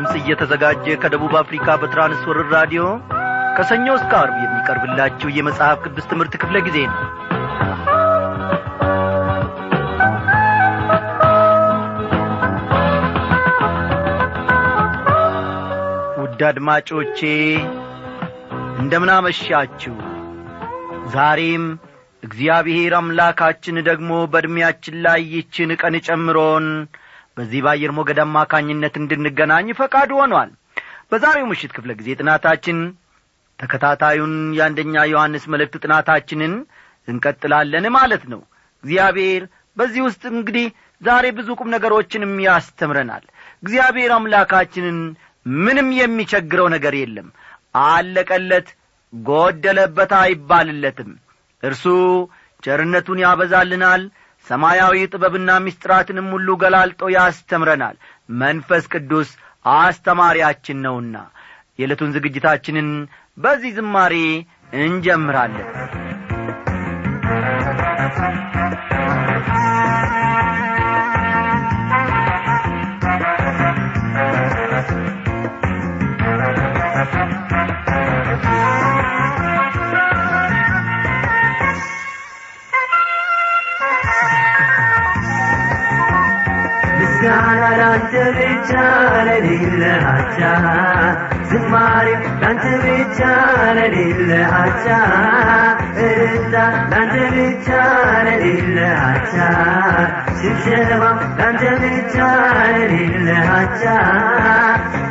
ድምፅ እየተዘጋጀ ከደቡብ አፍሪካ በትራንስወርር ራዲዮ ከሰኞ እስከ አርብ የሚቀርብላችሁ የመጽሐፍ ቅዱስ ትምህርት ክፍለ ጊዜ ነው። ውድ አድማጮቼ እንደምናመሻችሁ። ዛሬም እግዚአብሔር አምላካችን ደግሞ በዕድሜያችን ላይ ይችን ቀን ጨምሮን በዚህ በአየር ሞገድ አማካኝነት እንድንገናኝ ፈቃዱ ሆኗል። በዛሬው ምሽት ክፍለ ጊዜ ጥናታችን ተከታታዩን የአንደኛ ዮሐንስ መልእክት ጥናታችንን እንቀጥላለን ማለት ነው። እግዚአብሔር በዚህ ውስጥ እንግዲህ ዛሬ ብዙ ቁም ነገሮችንም ያስተምረናል። እግዚአብሔር አምላካችንን ምንም የሚቸግረው ነገር የለም። አለቀለት ጐደለበት አይባልለትም። እርሱ ቸርነቱን ያበዛልናል ሰማያዊ ጥበብና ምስጢራትንም ሁሉ ገላልጦ ያስተምረናል። መንፈስ ቅዱስ አስተማሪያችን ነውና የዕለቱን ዝግጅታችንን በዚህ ዝማሬ እንጀምራለን ላንተ ብቻ ለሌለ አቻ ዝማሬም ላንተ ብቻ ለሌለ አቻ እልልታ ላንተ ብቻ ለሌለ አቻ ሽብሸባ ላንተ ብቻ ለሌለ አቻ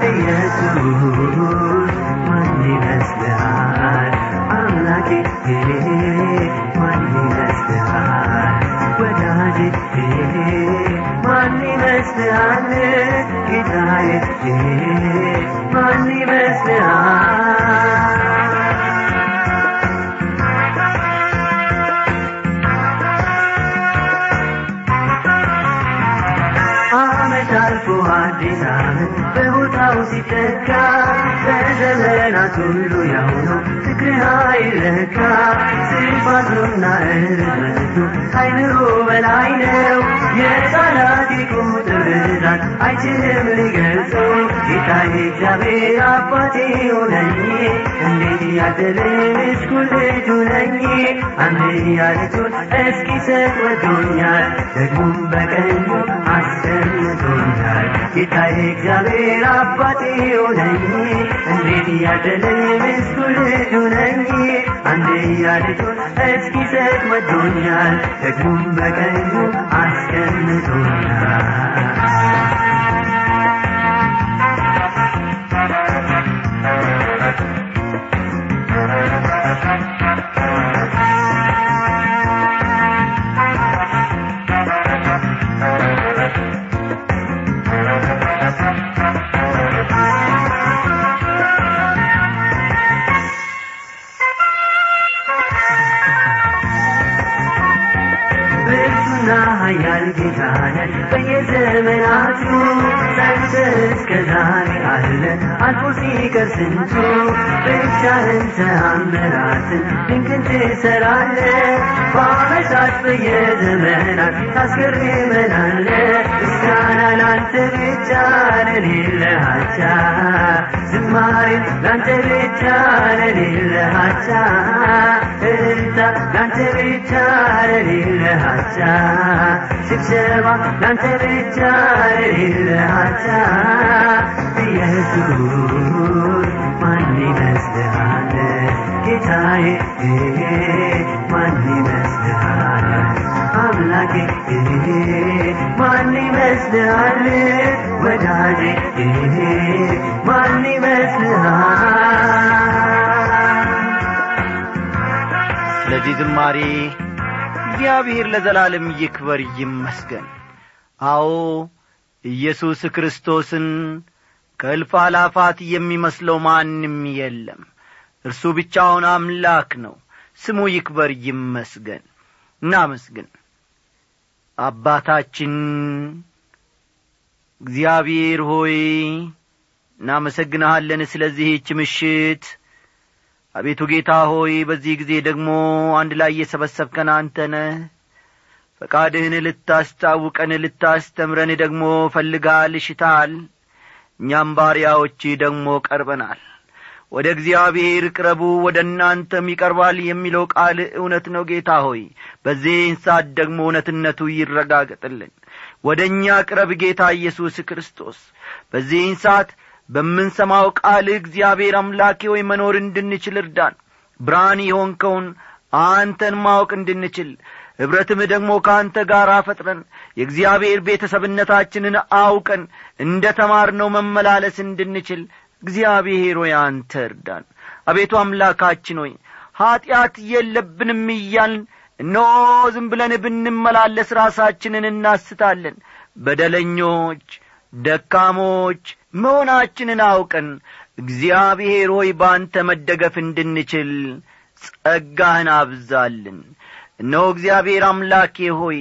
ኢየሱስ ማን ይመስልሃል? አምላኬ ይመስልሃል ጌታዬ ማን ይመስልሃል አመት አልፎ አዲስ አመት በቦታው ሲተካ በዘመናት ሁሉ ያው ነው ፍቅርህ አይለካ ስፋቱና እርዝመቱ አይምሮ በላይ ነው የሕፃናት ቁጥር ብዛት አይችልም ሊገልጸው ጌታዬ እግዚአብሔር አባቴ ሆነኝ እንዴት ያደልሽ ልጁ ነኝ አንድያ ልጁን እስኪሰጥ ወዶኛል ደግሞም በቀኙ አስቀምጦኛል ጌታዬ እግዚአብሔር አባቴ ሆነኝ እንዴት ያደለኝ ምስጉን ልጁ ነኝ አንድያ ልጁን እስኪሰጥ ወዶኛል ደግሞም በቀኙ አስቀምጦኛል ጌታ በየዘመናቱ ጸንተ እስከ ዛሬ አለ አልፎ ሲቀር ስንቱ ብቻህን ተአምራትን ድንቅን ትሰራለህ። በአመታት በየዘመናት ታስገርመናለህ ምስጋና ላንተ ብቻ ለሌለ አቻ። ዝማሬም ላንተ ብቻ ለሌለ አቻ። እልልታ ላንተ ብቻ ለሌለ ሽብሸባ ላንተ ብቻ ለሌለ አቻ ኢየሱስ ማን ይመስልሃል? ጌታዬ ማን ይመስልሃል? ዝማሬ እግዚአብሔር ለዘላለም ይክበር ይመስገን። አዎ ኢየሱስ ክርስቶስን ከእልፍ አላፋት የሚመስለው ማንም የለም። እርሱ ብቻውን አምላክ ነው። ስሙ ይክበር ይመስገን። እናመስግን። አባታችን እግዚአብሔር ሆይ እናመሰግንሃለን ስለዚህች ምሽት አቤቱ ጌታ ሆይ በዚህ ጊዜ ደግሞ አንድ ላይ እየሰበሰብከን አንተ ነህ። ፈቃድህን ልታስታውቀን ልታስተምረን ደግሞ ፈልጋል ሽታል እኛም ባሪያዎች ደግሞ ቀርበናል። ወደ እግዚአብሔር ቅረቡ ወደ እናንተም ይቀርባል የሚለው ቃል እውነት ነው ጌታ ሆይ። በዚህን ሰዓት ደግሞ እውነትነቱ ይረጋገጥልን። ወደ እኛ ቅረብ ጌታ ኢየሱስ ክርስቶስ። በዚህን ሰዓት በምንሰማው ቃል እግዚአብሔር አምላኬ ሆይ መኖር እንድንችል እርዳን። ብርሃን የሆንከውን አንተን ማወቅ እንድንችል ኅብረትም ደግሞ ከአንተ ጋር ፈጥረን የእግዚአብሔር ቤተሰብነታችንን አውቀን እንደ ተማርነው መመላለስ እንድንችል እግዚአብሔር ሆይ አንተ እርዳን። አቤቱ አምላካችን ሆይ ኀጢአት የለብንም እያልን እነሆ ዝም ብለን ብንመላለስ ራሳችንን እናስታለን። በደለኞች ደካሞች መሆናችንን አውቀን እግዚአብሔር ሆይ በአንተ መደገፍ እንድንችል ጸጋህን አብዛልን። እነሆ እግዚአብሔር አምላኬ ሆይ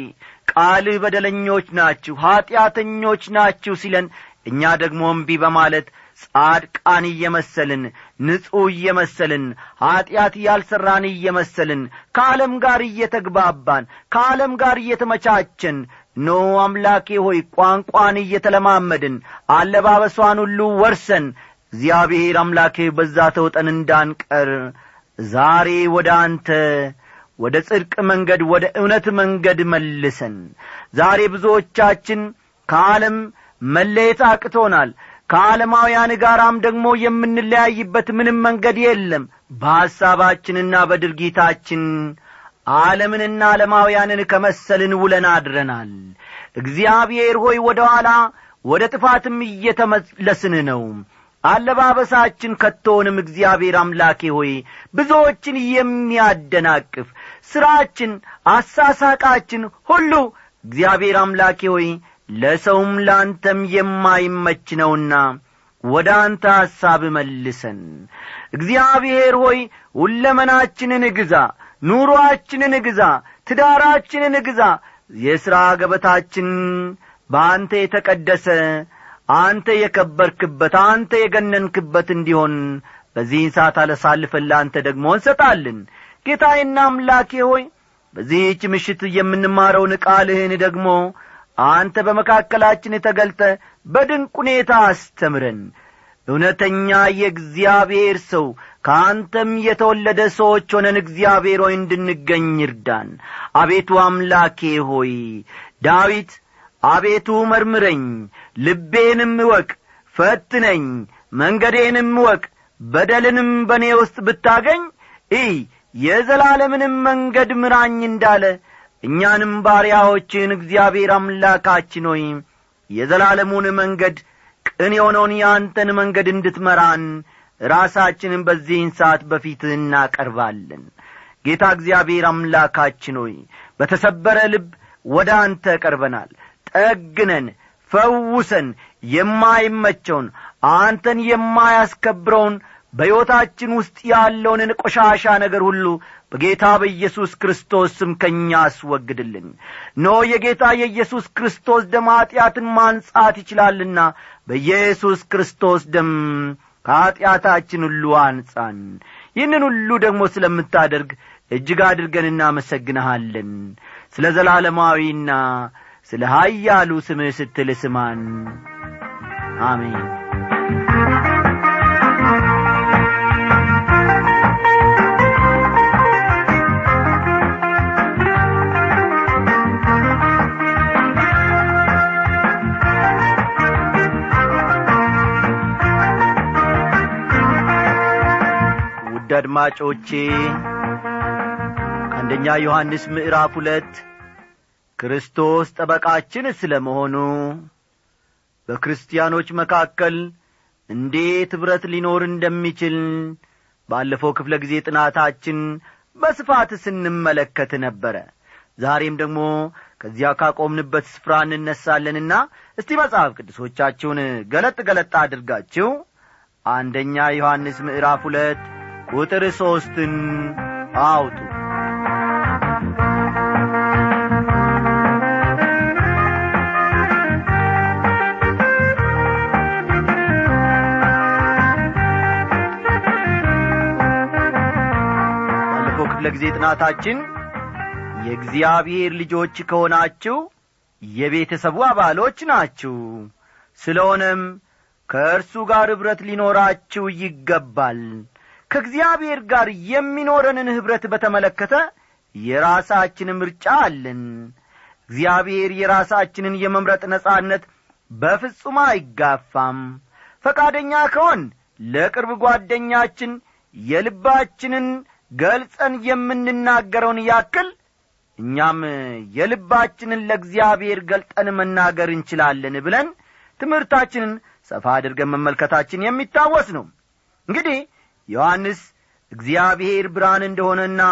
ቃልህ በደለኞች ናችሁ ኀጢአተኞች ናችሁ ሲለን እኛ ደግሞ እምቢ በማለት ጻድቃን እየመሰልን ንጹሕ እየመሰልን ኀጢአት ያልሠራን እየመሰልን ከዓለም ጋር እየተግባባን ከዓለም ጋር እየተመቻቸን ኖ አምላኬ ሆይ ቋንቋን እየተለማመድን አለባበሷን ሁሉ ወርሰን እግዚአብሔር አምላኬ በዛ ተውጠን እንዳንቀር ዛሬ ወደ አንተ ወደ ጽድቅ መንገድ ወደ እውነት መንገድ መልሰን ዛሬ ብዙዎቻችን ከዓለም መለየት አቅቶናል። ከዓለማውያን ጋራም ደግሞ የምንለያይበት ምንም መንገድ የለም። በሐሳባችንና በድርጊታችን ዓለምንና ዓለማውያንን ከመሰልን ውለን አድረናል። እግዚአብሔር ሆይ ወደ ኋላ ወደ ጥፋትም እየተመለስን ነው። አለባበሳችን ከቶውንም እግዚአብሔር አምላኬ ሆይ ብዙዎችን የሚያደናቅፍ ሥራችን አሳሳቃችን ሁሉ እግዚአብሔር አምላኬ ሆይ ለሰውም ለአንተም የማይመች ነውና ወደ አንተ ሐሳብ መልሰን። እግዚአብሔር ሆይ ሁለመናችንን ግዛ ኑሮአችንን ግዛ ትዳራችንን ግዛ። የሥራ ገበታችን በአንተ የተቀደሰ አንተ የከበርክበት አንተ የገነንክበት እንዲሆን በዚህን ሰዓት አለሳልፈን ለአንተ ደግሞ እንሰጣለን። ጌታዬና አምላኬ ሆይ በዚህች ምሽት የምንማረውን ቃልህን ደግሞ አንተ በመካከላችን ተገልጠ በድንቅ ሁኔታ አስተምረን። እውነተኛ የእግዚአብሔር ሰው ከአንተም የተወለደ ሰዎች ሆነን እግዚአብሔር ሆይ እንድንገኝ ይርዳን። አቤቱ አምላኬ ሆይ ዳዊት አቤቱ መርምረኝ ልቤንም እወቅ ፈትነኝ መንገዴንም እወቅ በደልንም በእኔ ውስጥ ብታገኝ እይ የዘላለምንም መንገድ ምራኝ እንዳለ እኛንም ባሪያዎችን እግዚአብሔር አምላካችን ሆይ የዘላለሙን መንገድ ቅን የሆነውን የአንተን መንገድ እንድትመራን ራሳችንን በዚህን ሰዓት በፊትህ እናቀርባለን። ጌታ እግዚአብሔር አምላካችን ሆይ በተሰበረ ልብ ወደ አንተ ቀርበናል። ጠግነን ፈውሰን የማይመቸውን አንተን የማያስከብረውን በሕይወታችን ውስጥ ያለውን ቆሻሻ ነገር ሁሉ በጌታ በኢየሱስ ክርስቶስ ስም ከእኛ አስወግድልን። ኖ የጌታ የኢየሱስ ክርስቶስ ደም ኀጢአትን ማንጻት ይችላልና በኢየሱስ ክርስቶስ ደም ከኀጢአታችን ሁሉ አንጻን። ይህንን ሁሉ ደግሞ ስለምታደርግ እጅግ አድርገን እናመሰግንሃለን። ስለ ዘላለማዊና ስለ ኀያሉ ስምህ ስትል ስማን። አሜን ውድ አድማጮቼ። አንደኛ ዮሐንስ ምዕራፍ ሁለት ክርስቶስ ጠበቃችን ስለ መሆኑ በክርስቲያኖች መካከል እንዴት ኅብረት ሊኖር እንደሚችል ባለፈው ክፍለ ጊዜ ጥናታችን በስፋት ስንመለከት ነበረ። ዛሬም ደግሞ ከዚያ ካቆምንበት ስፍራ እንነሳለንና እስቲ መጽሐፍ ቅዱሶቻችሁን ገለጥ ገለጥ አድርጋችሁ አንደኛ ዮሐንስ ምዕራፍ ሁለት ቁጥር ሦስትን አውጡ። ክፍለ ጊዜ ጥናታችን የእግዚአብሔር ልጆች ከሆናችሁ የቤተሰቡ አባሎች ናችሁ። ስለሆነም ከእርሱ ጋር ኅብረት ሊኖራችሁ ይገባል ከእግዚአብሔር ጋር የሚኖረንን ኅብረት በተመለከተ የራሳችን ምርጫ አለን። እግዚአብሔር የራሳችንን የመምረጥ ነጻነት በፍጹም አይጋፋም። ፈቃደኛ ከሆን ለቅርብ ጓደኛችን የልባችንን ገልጸን የምንናገረውን ያክል እኛም የልባችንን ለእግዚአብሔር ገልጠን መናገር እንችላለን ብለን ትምህርታችንን ሰፋ አድርገን መመልከታችን የሚታወስ ነው። እንግዲህ ዮሐንስ እግዚአብሔር ብርሃን እንደሆነና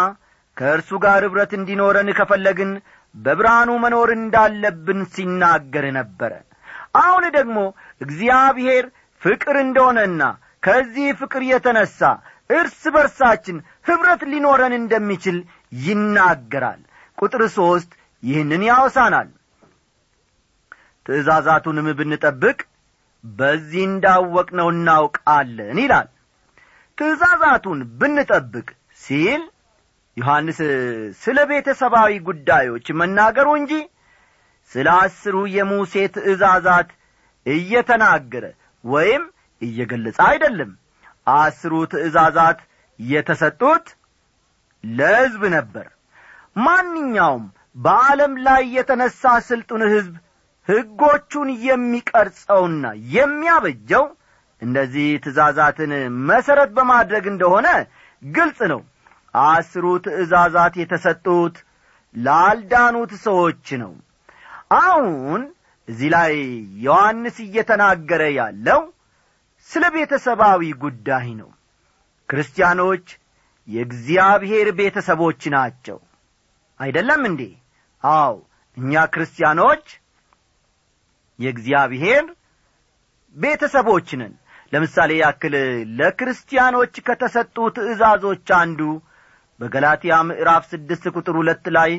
ከእርሱ ጋር ኅብረት እንዲኖረን ከፈለግን በብርሃኑ መኖር እንዳለብን ሲናገር ነበረ። አሁን ደግሞ እግዚአብሔር ፍቅር እንደሆነና ከዚህ ፍቅር የተነሣ እርስ በርሳችን ኅብረት ሊኖረን እንደሚችል ይናገራል። ቁጥር ሦስት ይህንን ያወሳናል። ትእዛዛቱንም ብንጠብቅ በዚህ እንዳወቅነው እናውቃለን ይላል ትእዛዛቱን ብንጠብቅ ሲል ዮሐንስ ስለ ቤተሰባዊ ጉዳዮች መናገሩ እንጂ ስለ አስሩ የሙሴ ትእዛዛት እየተናገረ ወይም እየገለጸ አይደለም። አስሩ ትእዛዛት የተሰጡት ለሕዝብ ነበር። ማንኛውም በዓለም ላይ የተነሣ ስልጡን ሕዝብ ሕጎቹን የሚቀርጸውና የሚያበጀው እነዚህ ትእዛዛትን መሠረት በማድረግ እንደሆነ ግልጽ ነው። አስሩ ትእዛዛት የተሰጡት ላልዳኑት ሰዎች ነው። አሁን እዚህ ላይ ዮሐንስ እየተናገረ ያለው ስለ ቤተሰባዊ ጉዳይ ነው። ክርስቲያኖች የእግዚአብሔር ቤተሰቦች ናቸው። አይደለም እንዴ? አው እኛ ክርስቲያኖች የእግዚአብሔር ቤተሰቦች ነን ለምሳሌ ያክል ለክርስቲያኖች ከተሰጡ ትእዛዞች አንዱ በገላትያ ምዕራፍ ስድስት ቁጥር ሁለት ላይ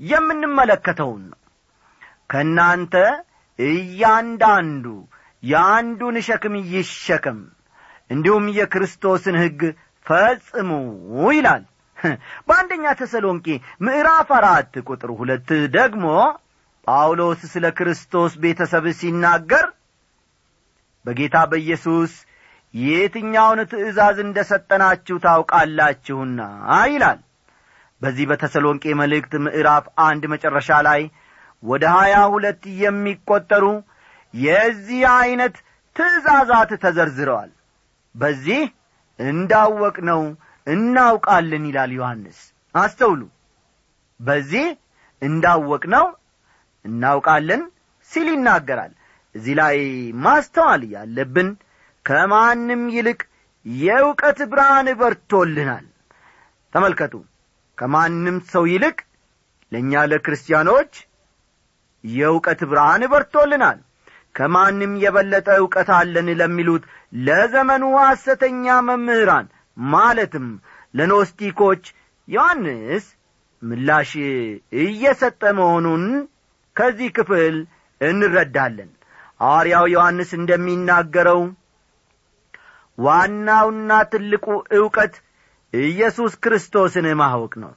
የምንመለከተውን ነው። ከእናንተ እያንዳንዱ የአንዱን ሸክም ይሸከም እንዲሁም የክርስቶስን ሕግ ፈጽሙ ይላል። በአንደኛ ተሰሎንቄ ምዕራፍ አራት ቁጥር ሁለት ደግሞ ጳውሎስ ስለ ክርስቶስ ቤተሰብ ሲናገር በጌታ በኢየሱስ የትኛውን ትእዛዝ እንደ ሰጠናችሁ ታውቃላችሁና ይላል። በዚህ በተሰሎንቄ መልእክት ምዕራፍ አንድ መጨረሻ ላይ ወደ ሀያ ሁለት የሚቈጠሩ የዚህ ዐይነት ትእዛዛት ተዘርዝረዋል። በዚህ እንዳወቅ ነው እናውቃለን ይላል ዮሐንስ። አስተውሉ። በዚህ እንዳወቅ ነው እናውቃለን ሲል ይናገራል እዚህ ላይ ማስተዋል ያለብን ከማንም ይልቅ የእውቀት ብርሃን በርቶልናል። ተመልከቱ ከማንም ሰው ይልቅ ለእኛ ለክርስቲያኖች የእውቀት ብርሃን በርቶልናል። ከማንም የበለጠ ዕውቀት አለን ለሚሉት ለዘመኑ ሐሰተኛ መምህራን ማለትም ለኖስቲኮች ዮሐንስ ምላሽ እየሰጠ መሆኑን ከዚህ ክፍል እንረዳለን ሐዋርያው ዮሐንስ እንደሚናገረው ዋናውና ትልቁ ዕውቀት ኢየሱስ ክርስቶስን ማወቅ ነው።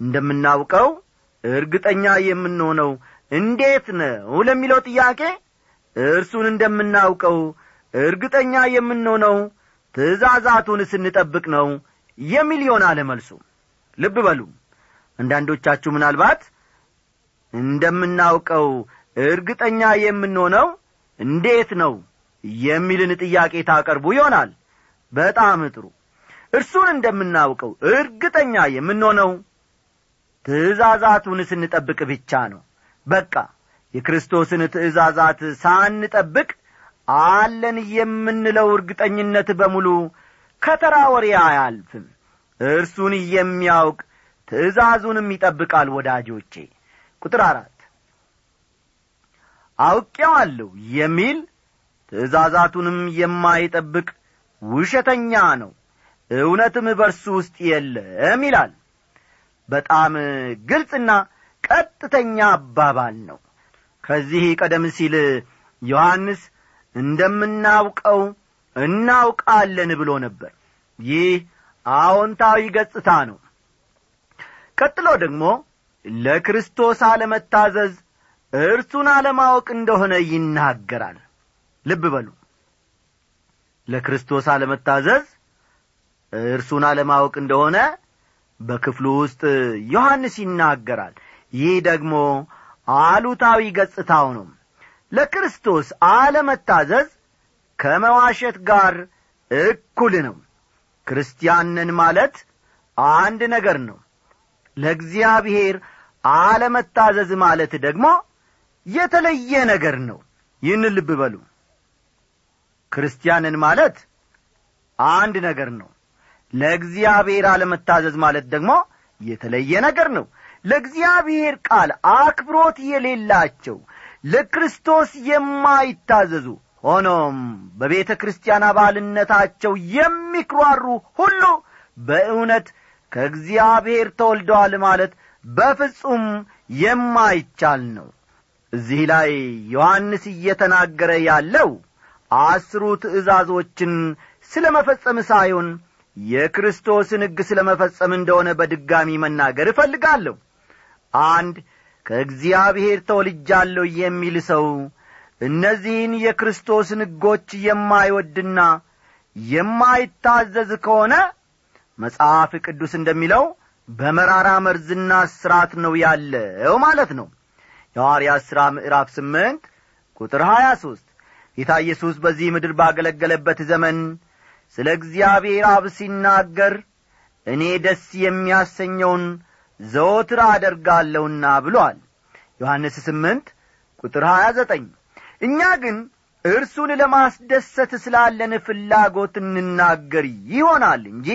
እንደምናውቀው እርግጠኛ የምንሆነው እንዴት ነው ለሚለው ጥያቄ እርሱን እንደምናውቀው እርግጠኛ የምንሆነው ትእዛዛቱን ስንጠብቅ ነው የሚል ይሆናል ልብ በሉ። አንዳንዶቻችሁ ምናልባት እንደምናውቀው እርግጠኛ የምንሆነው እንዴት ነው የሚልን ጥያቄ ታቀርቡ ይሆናል። በጣም ጥሩ። እርሱን እንደምናውቀው እርግጠኛ የምንሆነው ትእዛዛቱን ስንጠብቅ ብቻ ነው። በቃ የክርስቶስን ትእዛዛት ሳንጠብቅ አለን የምንለው እርግጠኝነት በሙሉ ከተራ ወሬ አያልፍም። እርሱን የሚያውቅ ትእዛዙንም ይጠብቃል ወዳጆቼ። ቁጥር አራት አውቄዋለሁ የሚል ትእዛዛቱንም የማይጠብቅ ውሸተኛ ነው። እውነትም በርሱ ውስጥ የለም ይላል። በጣም ግልጽና ቀጥተኛ አባባል ነው። ከዚህ ቀደም ሲል ዮሐንስ እንደምናውቀው እናውቃለን ብሎ ነበር። ይህ አዎንታዊ ገጽታ ነው። ቀጥሎ ደግሞ ለክርስቶስ አለመታዘዝ እርሱን አለማወቅ እንደሆነ ይናገራል። ልብ በሉ። ለክርስቶስ አለመታዘዝ እርሱን አለማወቅ እንደሆነ በክፍሉ ውስጥ ዮሐንስ ይናገራል። ይህ ደግሞ አሉታዊ ገጽታው ነው። ለክርስቶስ አለመታዘዝ ከመዋሸት ጋር እኩል ነው። ክርስቲያንን ማለት አንድ ነገር ነው። ለእግዚአብሔር አለመታዘዝ ማለት ደግሞ የተለየ ነገር ነው። ይህን ልብ በሉ። ክርስቲያንን ማለት አንድ ነገር ነው። ለእግዚአብሔር አለመታዘዝ ማለት ደግሞ የተለየ ነገር ነው። ለእግዚአብሔር ቃል አክብሮት የሌላቸው ለክርስቶስ የማይታዘዙ ሆኖም በቤተ ክርስቲያን አባልነታቸው የሚክሯሩ ሁሉ በእውነት ከእግዚአብሔር ተወልደዋል ማለት በፍጹም የማይቻል ነው እዚህ ላይ ዮሐንስ እየተናገረ ያለው አስሩ ትእዛዞችን ስለ መፈጸም ሳይሆን የክርስቶስን ሕግ ስለ መፈጸም እንደሆነ በድጋሚ መናገር እፈልጋለሁ። አንድ ከእግዚአብሔር ተወልጃለሁ የሚል ሰው እነዚህን የክርስቶስን ሕጎች የማይወድና የማይታዘዝ ከሆነ መጽሐፍ ቅዱስ እንደሚለው በመራራ መርዝና ስራት ነው ያለው ማለት ነው የሐዋርያት ሥራ ምዕራፍ ስምንት ቁጥር ሀያ ሦስት ጌታ ኢየሱስ በዚህ ምድር ባገለገለበት ዘመን ስለ እግዚአብሔር አብ ሲናገር እኔ ደስ የሚያሰኘውን ዘወትር አደርጋለሁና ብሎአል ዮሐንስ ስምንት ቁጥር ሀያ ዘጠኝ እኛ ግን እርሱን ለማስደሰት ስላለን ፍላጎት እንናገር ይሆናል እንጂ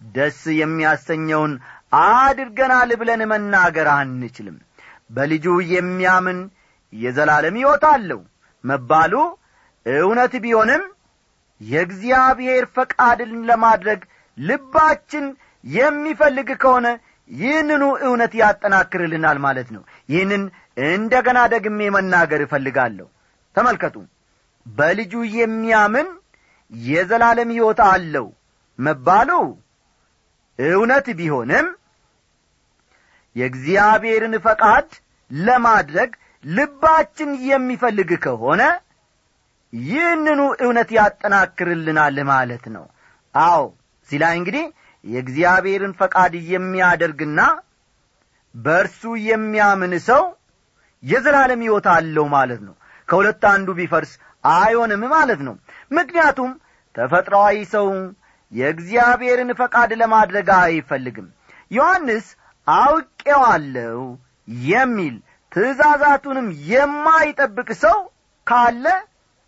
ደስ የሚያሰኘውን አድርገናል ብለን መናገር አንችልም በልጁ የሚያምን የዘላለም ሕይወት አለው። መባሉ እውነት ቢሆንም የእግዚአብሔር ፈቃድን ለማድረግ ልባችን የሚፈልግ ከሆነ ይህንኑ እውነት ያጠናክርልናል ማለት ነው። ይህንን እንደ ገና ደግሜ መናገር እፈልጋለሁ። ተመልከቱ። በልጁ የሚያምን የዘላለም ሕይወት አለው መባሉ እውነት ቢሆንም የእግዚአብሔርን ፈቃድ ለማድረግ ልባችን የሚፈልግ ከሆነ ይህንኑ እውነት ያጠናክርልናል ማለት ነው። አዎ እዚህ እንግዲህ የእግዚአብሔርን ፈቃድ የሚያደርግና በእርሱ የሚያምን ሰው የዘላለም ሕይወት አለው ማለት ነው። ከሁለት አንዱ ቢፈርስ አይሆንም ማለት ነው። ምክንያቱም ተፈጥሯዊ ሰው የእግዚአብሔርን ፈቃድ ለማድረግ አይፈልግም። ዮሐንስ አውቄዋለሁ የሚል ትእዛዛቱንም የማይጠብቅ ሰው ካለ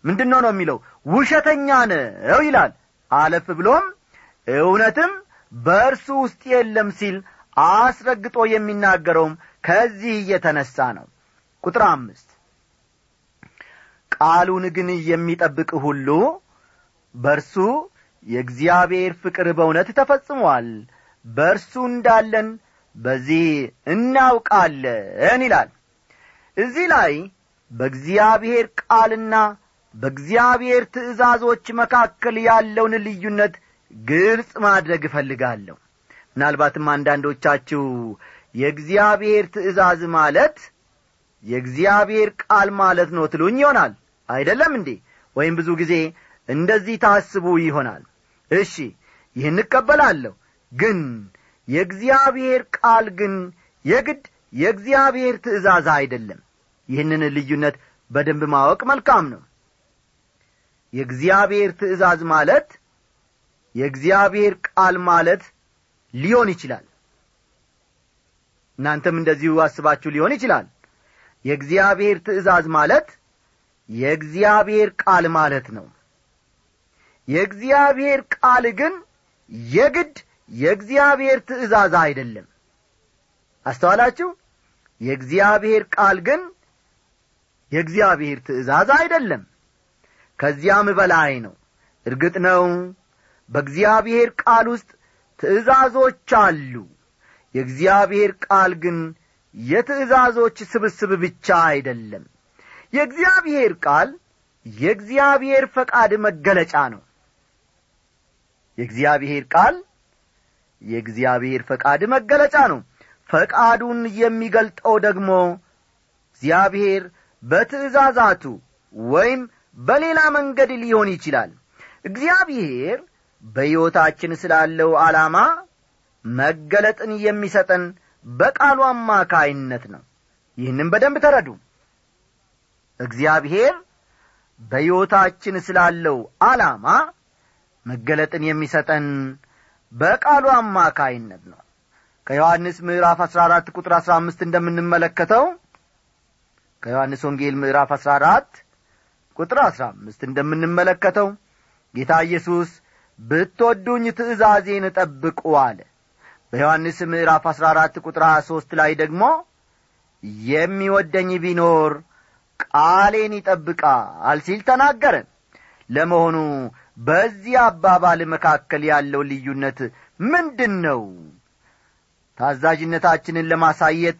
ምንድነው ነው የሚለው? ውሸተኛ ነው ይላል። አለፍ ብሎም እውነትም በእርሱ ውስጥ የለም ሲል አስረግጦ የሚናገረውም ከዚህ እየተነሣ ነው። ቁጥር አምስት ቃሉን ግን የሚጠብቅ ሁሉ በእርሱ የእግዚአብሔር ፍቅር በእውነት ተፈጽሟል። በእርሱ እንዳለን በዚህ እናውቃለን ይላል። እዚህ ላይ በእግዚአብሔር ቃልና በእግዚአብሔር ትእዛዞች መካከል ያለውን ልዩነት ግልጽ ማድረግ እፈልጋለሁ። ምናልባትም አንዳንዶቻችሁ የእግዚአብሔር ትእዛዝ ማለት የእግዚአብሔር ቃል ማለት ነው ትሉኝ ይሆናል። አይደለም እንዴ? ወይም ብዙ ጊዜ እንደዚህ ታስቡ ይሆናል። እሺ ይህን እቀበላለሁ ግን የእግዚአብሔር ቃል ግን የግድ የእግዚአብሔር ትእዛዝ አይደለም። ይህንን ልዩነት በደንብ ማወቅ መልካም ነው። የእግዚአብሔር ትእዛዝ ማለት የእግዚአብሔር ቃል ማለት ሊሆን ይችላል። እናንተም እንደዚሁ አስባችሁ ሊሆን ይችላል። የእግዚአብሔር ትእዛዝ ማለት የእግዚአብሔር ቃል ማለት ነው። የእግዚአብሔር ቃል ግን የግድ የእግዚአብሔር ትእዛዝ አይደለም። አስተዋላችሁ? የእግዚአብሔር ቃል ግን የእግዚአብሔር ትእዛዝ አይደለም። ከዚያም በላይ ነው። እርግጥ ነው በእግዚአብሔር ቃል ውስጥ ትእዛዞች አሉ። የእግዚአብሔር ቃል ግን የትእዛዞች ስብስብ ብቻ አይደለም። የእግዚአብሔር ቃል የእግዚአብሔር ፈቃድ መገለጫ ነው። የእግዚአብሔር ቃል የእግዚአብሔር ፈቃድ መገለጫ ነው። ፈቃዱን የሚገልጠው ደግሞ እግዚአብሔር በትእዛዛቱ ወይም በሌላ መንገድ ሊሆን ይችላል። እግዚአብሔር በሕይወታችን ስላለው ዓላማ መገለጥን የሚሰጠን በቃሉ አማካይነት ነው። ይህንም በደንብ ተረዱ። እግዚአብሔር በሕይወታችን ስላለው ዓላማ መገለጥን የሚሰጠን በቃሉ አማካይነት ነው። ከዮሐንስ ምዕራፍ አሥራ አራት ቁጥር አሥራ አምስት እንደምንመለከተው ከዮሐንስ ወንጌል ምዕራፍ አሥራ አራት ቁጥር አሥራ አምስት እንደምንመለከተው ጌታ ኢየሱስ ብትወዱኝ ትእዛዜን ጠብቁ አለ። በዮሐንስ ምዕራፍ አሥራ አራት ቁጥር ሀያ ሦስት ላይ ደግሞ የሚወደኝ ቢኖር ቃሌን ይጠብቃል ሲል ተናገረ። ለመሆኑ በዚህ አባባል መካከል ያለው ልዩነት ምንድን ነው ታዛዥነታችንን ለማሳየት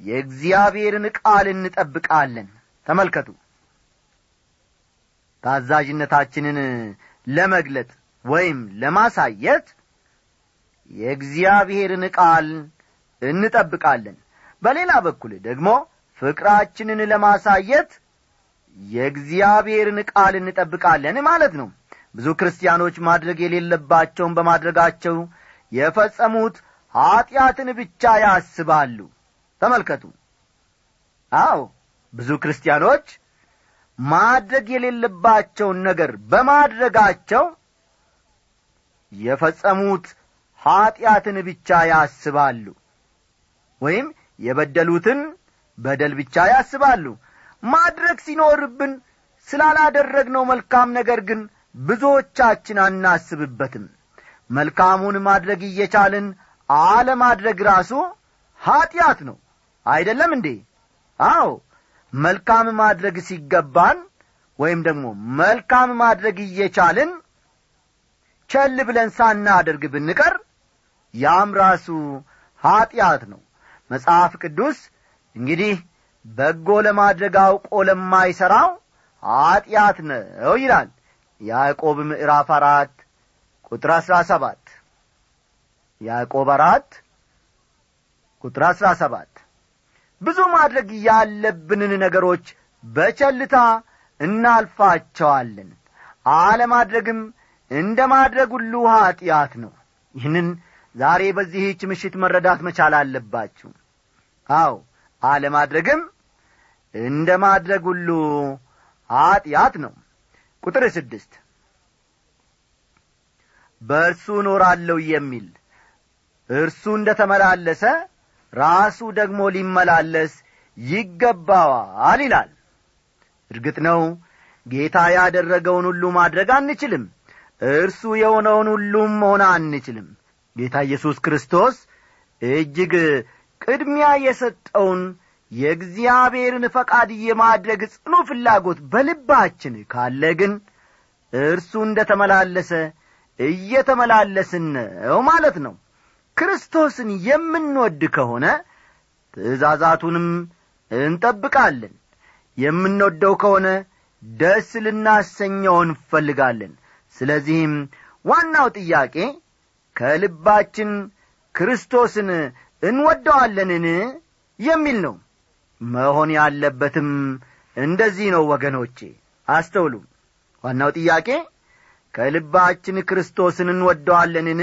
የእግዚአብሔርን ቃል እንጠብቃለን። ተመልከቱ። ታዛዥነታችንን ለመግለጥ ወይም ለማሳየት የእግዚአብሔርን ቃል እንጠብቃለን። በሌላ በኩል ደግሞ ፍቅራችንን ለማሳየት የእግዚአብሔርን ቃል እንጠብቃለን ማለት ነው ብዙ ክርስቲያኖች ማድረግ የሌለባቸውን በማድረጋቸው የፈጸሙት ኀጢአትን ብቻ ያስባሉ። ተመልከቱ። አዎ ብዙ ክርስቲያኖች ማድረግ የሌለባቸውን ነገር በማድረጋቸው የፈጸሙት ኀጢአትን ብቻ ያስባሉ። ወይም የበደሉትን በደል ብቻ ያስባሉ። ማድረግ ሲኖርብን ስላላደረግነው መልካም ነገር ግን ብዙዎቻችን አናስብበትም። መልካሙን ማድረግ እየቻልን አለማድረግ ራሱ ኀጢአት ነው። አይደለም እንዴ? አዎ። መልካም ማድረግ ሲገባን ወይም ደግሞ መልካም ማድረግ እየቻልን ቸል ብለን ሳናደርግ ብንቀር ያም ራሱ ኀጢአት ነው። መጽሐፍ ቅዱስ እንግዲህ በጎ ለማድረግ አውቆ ለማይሠራው ኀጢአት ነው ይላል ያዕቆብ ምዕራፍ አራት ቁጥር አሥራ ሰባት። ያዕቆብ አራት ቁጥር አሥራ ሰባት። ብዙ ማድረግ ያለብንን ነገሮች በቸልታ እናልፋቸዋለን። አለማድረግም እንደ ማድረግ ሁሉ ኀጢአት ነው። ይህንን ዛሬ በዚህች ምሽት መረዳት መቻል አለባችሁ። አው አለማድረግም እንደ ማድረግ ሁሉ ኀጢአት ነው ቁጥር ስድስት። በእርሱ እኖራለሁ የሚል እርሱ እንደ ተመላለሰ ራሱ ደግሞ ሊመላለስ ይገባዋል ይላል። እርግጥ ነው ጌታ ያደረገውን ሁሉ ማድረግ አንችልም። እርሱ የሆነውን ሁሉም መሆን አንችልም። ጌታ ኢየሱስ ክርስቶስ እጅግ ቅድሚያ የሰጠውን የእግዚአብሔርን ፈቃድ የማድረግ ጽኑ ፍላጎት በልባችን ካለ ግን እርሱ እንደ ተመላለሰ እየተመላለስን ማለት ነው። ክርስቶስን የምንወድ ከሆነ ትእዛዛቱንም እንጠብቃለን። የምንወደው ከሆነ ደስ ልናሰኘው እንፈልጋለን። ስለዚህም ዋናው ጥያቄ ከልባችን ክርስቶስን እንወደዋለንን? የሚል ነው መሆን ያለበትም እንደዚህ ነው ወገኖቼ። አስተውሉ። ዋናው ጥያቄ ከልባችን ክርስቶስን እንወደዋለንን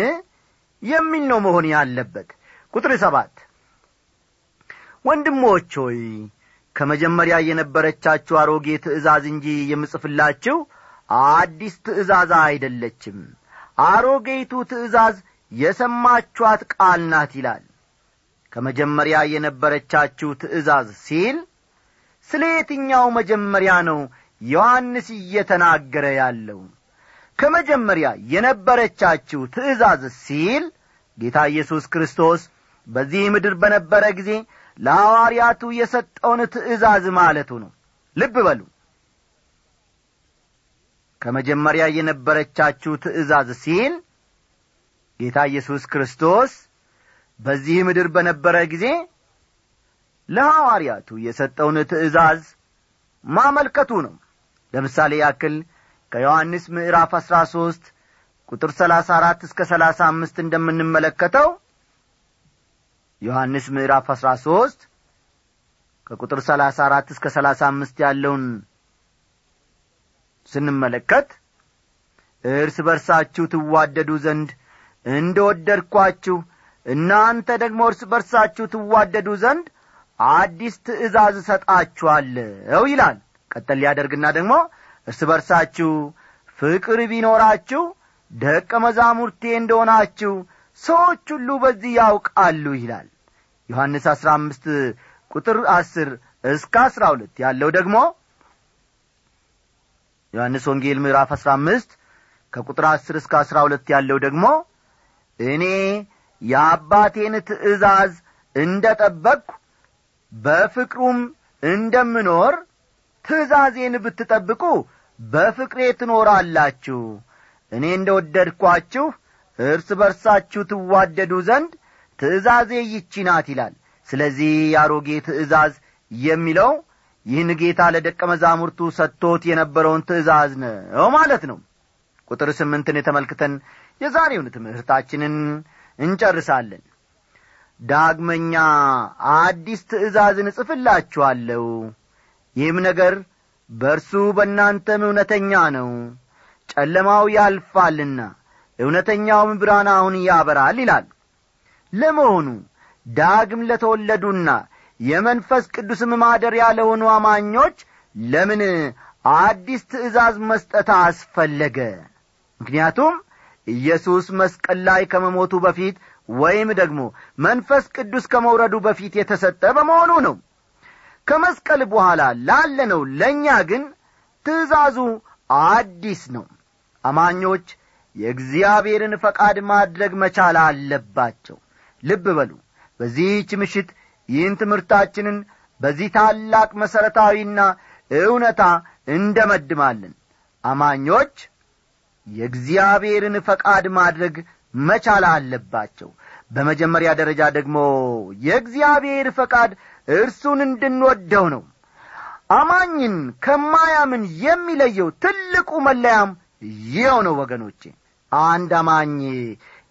የሚል ነው መሆን ያለበት። ቁጥር ሰባት ወንድሞች ሆይ ከመጀመሪያ የነበረቻችሁ አሮጌ ትእዛዝ እንጂ የምጽፍላችሁ አዲስ ትእዛዝ አይደለችም። አሮጌይቱ ትእዛዝ የሰማችኋት ቃል ናት ይላል ከመጀመሪያ የነበረቻችሁ ትእዛዝ ሲል ስለ የትኛው መጀመሪያ ነው ዮሐንስ እየተናገረ ያለው? ከመጀመሪያ የነበረቻችሁ ትእዛዝ ሲል ጌታ ኢየሱስ ክርስቶስ በዚህ ምድር በነበረ ጊዜ ለሐዋርያቱ የሰጠውን ትእዛዝ ማለቱ ነው። ልብ በሉ። ከመጀመሪያ የነበረቻችሁ ትእዛዝ ሲል ጌታ ኢየሱስ ክርስቶስ በዚህ ምድር በነበረ ጊዜ ለሐዋርያቱ የሰጠውን ትእዛዝ ማመልከቱ ነው። ለምሳሌ ያክል ከዮሐንስ ምዕራፍ አሥራ ሦስት ቁጥር ሰላሳ አራት እስከ ሰላሳ አምስት እንደምንመለከተው ዮሐንስ ምዕራፍ አሥራ ሦስት ከቁጥር ሰላሳ አራት እስከ ሰላሳ አምስት ያለውን ስንመለከት እርስ በርሳችሁ ትዋደዱ ዘንድ እንደ ወደድኳችሁ እናንተ ደግሞ እርስ በርሳችሁ ትዋደዱ ዘንድ አዲስ ትእዛዝ እሰጣችኋለሁ ይላል። ቀጠል ሊያደርግና ደግሞ እርስ በርሳችሁ ፍቅር ቢኖራችሁ ደቀ መዛሙርቴ እንደሆናችሁ ሰዎች ሁሉ በዚህ ያውቃሉ ይላል። ዮሐንስ አሥራ አምስት ቁጥር አስር እስከ አሥራ ሁለት ያለው ደግሞ ዮሐንስ ወንጌል ምዕራፍ አሥራ አምስት ከቁጥር አስር እስከ አሥራ ሁለት ያለው ደግሞ እኔ የአባቴን ትእዛዝ እንደ ጠበቅሁ በፍቅሩም እንደምኖር ትእዛዜን ብትጠብቁ በፍቅሬ ትኖራላችሁ። እኔ እንደ ወደድኳችሁ እርስ በርሳችሁ ትዋደዱ ዘንድ ትእዛዜ ይቺ ይላል። ስለዚህ የአሮጌ ትእዛዝ የሚለው ይህን ጌታ ለደቀ መዛሙርቱ ሰጥቶት የነበረውን ትእዛዝ ነው ማለት ነው። ቁጥር ስምንትን ተመልክተን የዛሬውን ትምህርታችንን እንጨርሳለን። ዳግመኛ አዲስ ትእዛዝን እጽፍላችኋለሁ። ይህም ነገር በእርሱ በእናንተም እውነተኛ ነው። ጨለማው ያልፋልና እውነተኛውም ብርሃን አሁን ያበራል ይላል። ለመሆኑ ዳግም ለተወለዱና የመንፈስ ቅዱስም ማደሪያ ለሆኑ አማኞች ለምን አዲስ ትእዛዝ መስጠት አስፈለገ? ምክንያቱም ኢየሱስ መስቀል ላይ ከመሞቱ በፊት ወይም ደግሞ መንፈስ ቅዱስ ከመውረዱ በፊት የተሰጠ በመሆኑ ነው። ከመስቀል በኋላ ላለነው ለእኛ ግን ትእዛዙ አዲስ ነው። አማኞች የእግዚአብሔርን ፈቃድ ማድረግ መቻል አለባቸው። ልብ በሉ በዚህች ምሽት ይህን ትምህርታችንን በዚህ ታላቅ መሠረታዊና እውነታ እንደመድማለን። አማኞች የእግዚአብሔርን ፈቃድ ማድረግ መቻል አለባቸው። በመጀመሪያ ደረጃ ደግሞ የእግዚአብሔር ፈቃድ እርሱን እንድንወደው ነው። አማኝን ከማያምን የሚለየው ትልቁ መለያም ይኸው ነው ወገኖቼ። አንድ አማኝ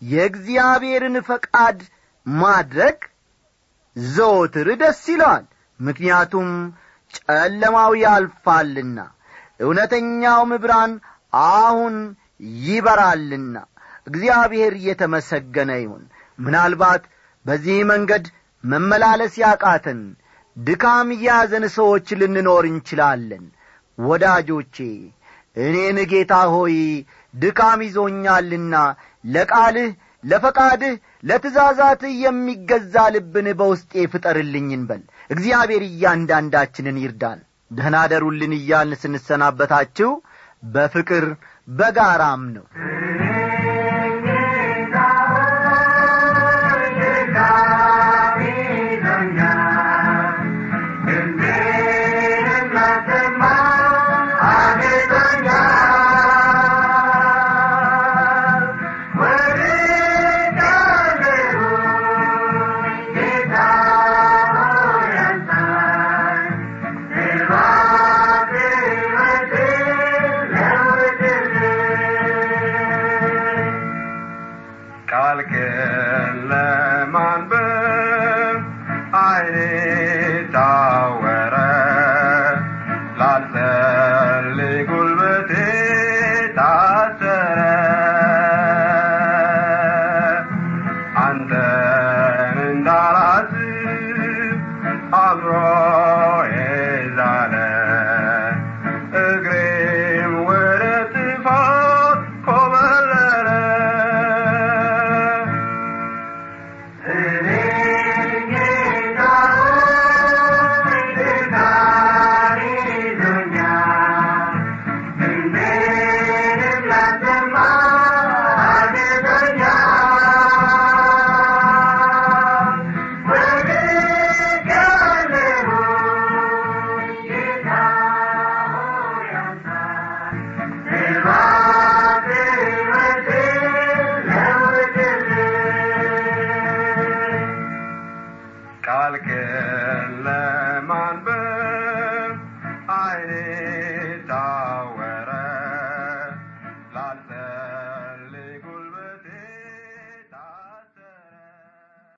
የእግዚአብሔርን ፈቃድ ማድረግ ዘወትር ደስ ይለዋል። ምክንያቱም ጨለማው ያልፋልና እውነተኛውም ብርሃን አሁን ይበራልና እግዚአብሔር እየተመሰገነ ይሁን። ምናልባት በዚህ መንገድ መመላለስ ያቃተን ድካም ያዘን ሰዎች ልንኖር እንችላለን። ወዳጆቼ እኔን ጌታ ሆይ ድካም ይዞኛልና ለቃልህ ለፈቃድህ ለትእዛዛትህ የሚገዛ ልብን በውስጤ ፍጠርልኝ እንበል እግዚአብሔር እያንዳንዳችንን ይርዳን። ደህና እያልን ስንሰናበታችሁ በፍቅር በጋራም ነው